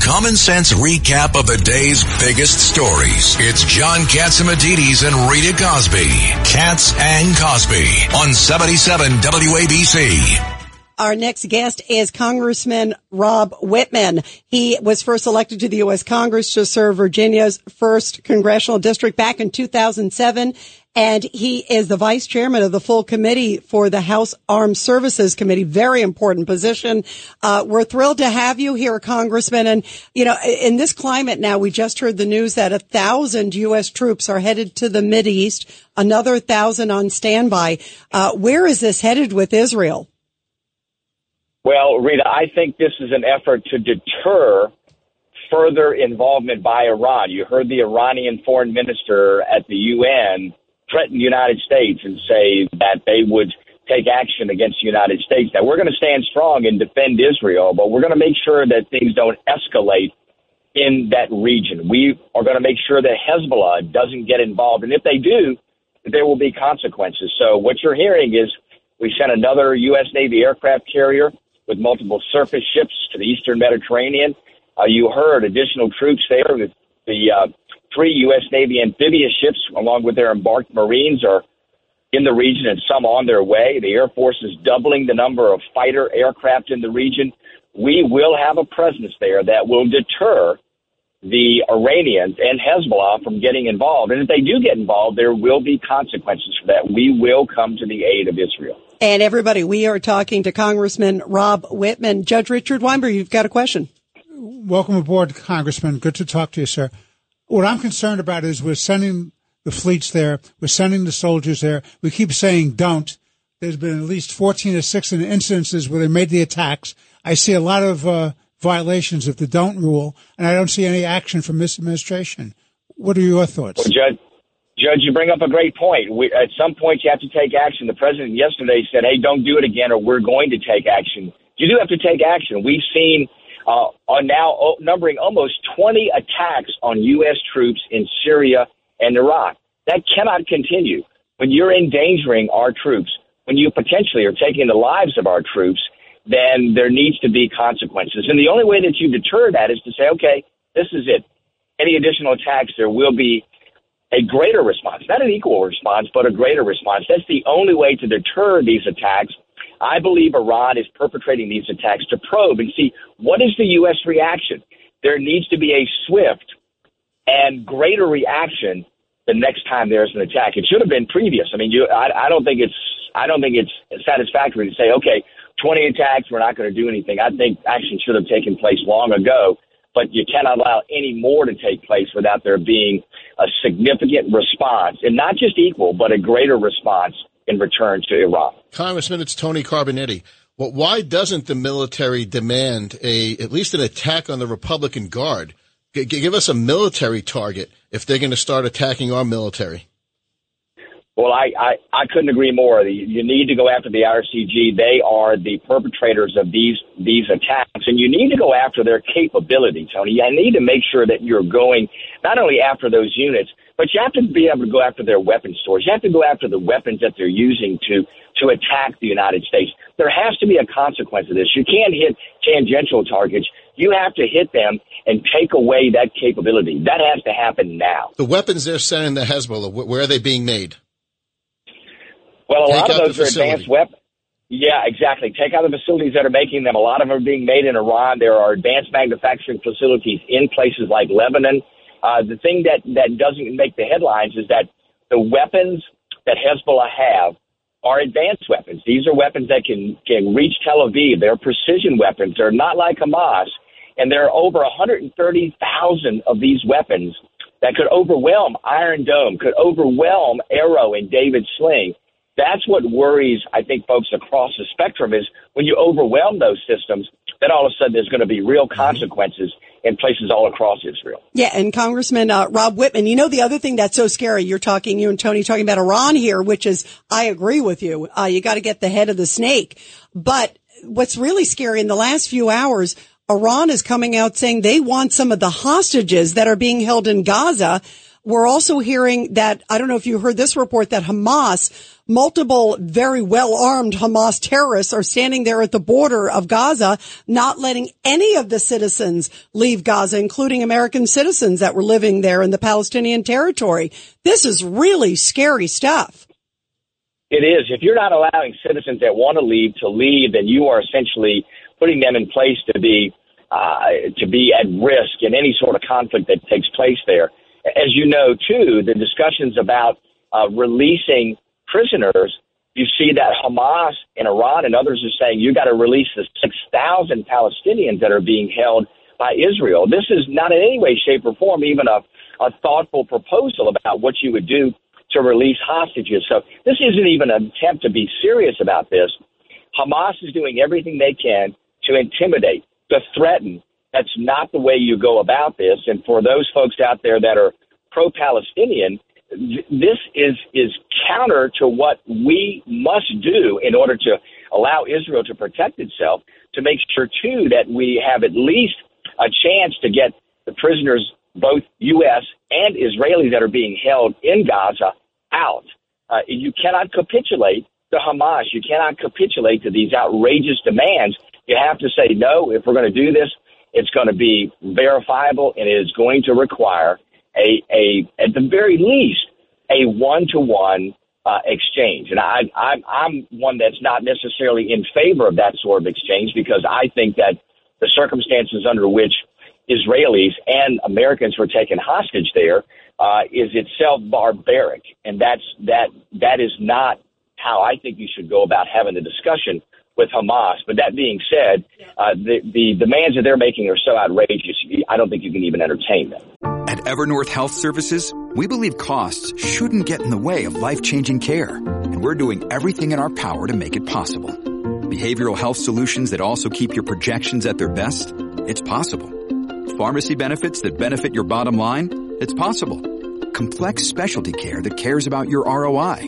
Common sense recap of the day's biggest stories. It's John Catsimatidis and Rita Cosby. Cats and Cosby on 77 WABC. Our next guest is Congressman Rob Wittman. He was first elected to the U.S. Congress to serve Virginia's first congressional district back in 2007. And he is the vice chairman of the full committee for the House Armed Services Committee. Very important position. Uh, we're thrilled to have you here, Congressman. And, you know, in this climate now, we just heard the news that a thousand U.S. troops are headed to the East, another thousand on standby. Uh, where is this headed with Israel? Well, Rita, I think this is an effort to deter further involvement by Iran. You heard the Iranian foreign minister at the UN threaten the United States and say that they would take action against the United States. That we're going to stand strong and defend Israel, but we're going to make sure that things don't escalate in that region. We are going to make sure that Hezbollah doesn't get involved. And if they do, there will be consequences. So what you're hearing is we sent another U.S. Navy aircraft carrier with multiple surface ships to the eastern Mediterranean. Uh, you heard additional troops there the uh, three U.S. Navy amphibious ships, along with their embarked Marines, are in the region and some on their way. The Air Force is doubling the number of fighter aircraft in the region. We will have a presence there that will deter the Iranians and Hezbollah from getting involved. And if they do get involved, there will be consequences for that. We will come to the aid of Israel. And everybody, we are talking to Congressman Rob Wittman. Judge Richard Weinberg, you've got a question. Welcome aboard, Congressman. Good to talk to you, sir. What I'm concerned about is we're sending the fleets there. We're sending the soldiers there. We keep saying don't. There's been at least 14 or 16 instances where they made the attacks. I see a lot of uh, violations of the don't rule, and I don't see any action from this administration. What are your thoughts? Well, Judge, Judge, you bring up a great point. We, at some point, you have to take action. The president yesterday said, "Hey, don't do it again, or we're going to take action." You do have to take action. We've seen uh, are now numbering almost 20 attacks on U.S. troops in Syria and Iraq. That cannot continue. When you're endangering our troops, when you potentially are taking the lives of our troops, then there needs to be consequences. And the only way that you deter that is to say, okay, this is it. Any additional attacks, there will be a greater response, not an equal response, but a greater response. That's the only way to deter these attacks. I believe Iran is perpetrating these attacks to probe and see what is the U.S. reaction. There needs to be a swift and greater reaction the next time there's an attack. It should have been previous. I mean, you, I, I don't think it's, I don't think it's satisfactory to say, okay, 20 attacks, we're not going to do anything. I think action should have taken place long ago but you cannot allow any more to take place without there being a significant response, and not just equal, but a greater response in return to Iran. Congressman, it's Tony Carbonetti. Well, why doesn't the military demand a at least an attack on the Republican Guard? G- give us a military target if they're going to start attacking our military. Well, I, I, I couldn't agree more. You need to go after the IRCG. They are the perpetrators of these these attacks, and you need to go after their capability, Tony. You need to make sure that you're going not only after those units, but you have to be able to go after their weapon stores. You have to go after the weapons that they're using to to attack the United States. There has to be a consequence of this. You can't hit tangential targets. You have to hit them and take away that capability. That has to happen now. The weapons they're sending to Hezbollah, where are they being made? Well, a Take lot of those are advanced weapons. Yeah, exactly. Take out the facilities that are making them. A lot of them are being made in Iran. There are advanced manufacturing facilities in places like Lebanon. Uh, the thing that, that doesn't make the headlines is that the weapons that Hezbollah have are advanced weapons. These are weapons that can, can reach Tel Aviv. They're precision weapons. They're not like Hamas. And there are over 130,000 of these weapons that could overwhelm Iron Dome, could overwhelm Arrow and David Sling that's what worries, I think, folks across the spectrum is when you overwhelm those systems, then all of a sudden there's going to be real consequences in places all across Israel. Yeah, and Congressman uh, Rob Wittman, you know the other thing that's so scary. You're talking, you and Tony talking about Iran here, which is, I agree with you. Uh, you got to get the head of the snake. But what's really scary in the last few hours, Iran is coming out saying they want some of the hostages that are being held in Gaza. We're also hearing that, I don't know if you heard this report that Hamas multiple very well armed Hamas terrorists are standing there at the border of Gaza, not letting any of the citizens leave Gaza, including American citizens that were living there in the Palestinian territory. This is really scary stuff. It is. If you're not allowing citizens that want to leave to leave, then you are essentially putting them in place to be uh, to be at risk in any sort of conflict that takes place there. As you know, too, the discussions about uh, releasing prisoners, you see that Hamas and Iran and others are saying you got to release the 6,000 Palestinians that are being held by Israel. This is not in any way, shape, or form even a, a thoughtful proposal about what you would do to release hostages. So this isn't even an attempt to be serious about this. Hamas is doing everything they can to intimidate, to threaten. That's not the way you go about this. And for those folks out there that are pro Palestinian, this is is counter to what we must do in order to allow Israel to protect itself. To make sure too that we have at least a chance to get the prisoners, both U.S. and Israeli, that are being held in Gaza, out. Uh, you cannot capitulate to Hamas. You cannot capitulate to these outrageous demands. You have to say no. If we're going to do this, it's going to be verifiable and it is going to require a, a at the very least a one to one exchange. And I, I, I'm one that's not necessarily in favor of that sort of exchange because I think that the circumstances under which Israelis and Americans were taken hostage there uh, is itself barbaric, and that's that that is not how I think you should go about having the discussion with Hamas. But that being said, uh, the the demands that they're making are so outrageous, I don't think you can even entertain them. At Evernorth Health Services, we believe costs shouldn't get in the way of life-changing care, and we're doing everything in our power to make it possible. Behavioral health solutions that also keep your projections at their best? It's possible. Pharmacy benefits that benefit your bottom line? It's possible. Complex specialty care that cares about your ROI?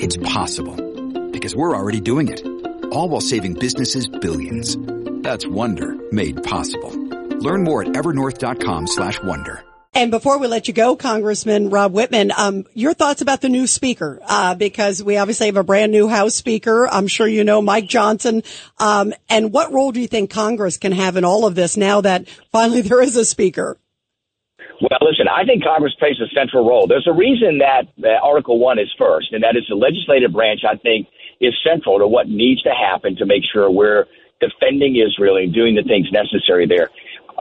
It's possible. Because we're already doing it. All while saving businesses billions. That's Wonder made possible. Learn more at evernorth.com slash wonder. And before we let you go, Congressman Rob Wittman, um, your thoughts about the new speaker, uh, because we obviously have a brand new House Speaker. I'm sure you know Mike Johnson. Um, and what role do you think Congress can have in all of this now that finally there is a speaker? Well, listen, I think Congress plays a central role. There's a reason that, that Article 1 is first, and that is the legislative branch, I think, is central to what needs to happen to make sure we're defending Israel and doing the things necessary there.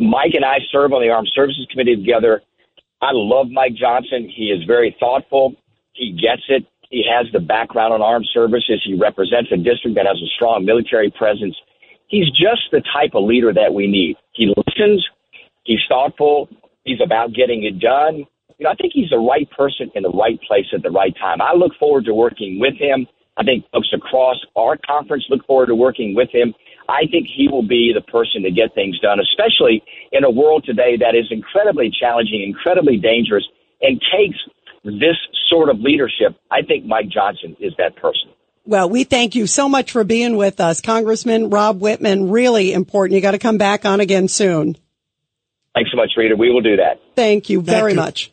Mike and I serve on the Armed Services Committee together. I love Mike Johnson. He is very thoughtful. He gets it. He has the background on armed services. He represents a district that has a strong military presence. He's just the type of leader that we need. He listens. He's thoughtful. He's about getting it done. You know, I think he's the right person in the right place at the right time. I look forward to working with him. I think folks across our conference look forward to working with him. I think he will be the person to get things done, especially in a world today that is incredibly challenging, incredibly dangerous, and takes this sort of leadership. I think Mike Johnson is that person. Well, we thank you so much for being with us. Congressman Rob Wittman. really important. You got to come back on again soon. Thanks so much, Rita. We will do that. Thank you very thank you. much.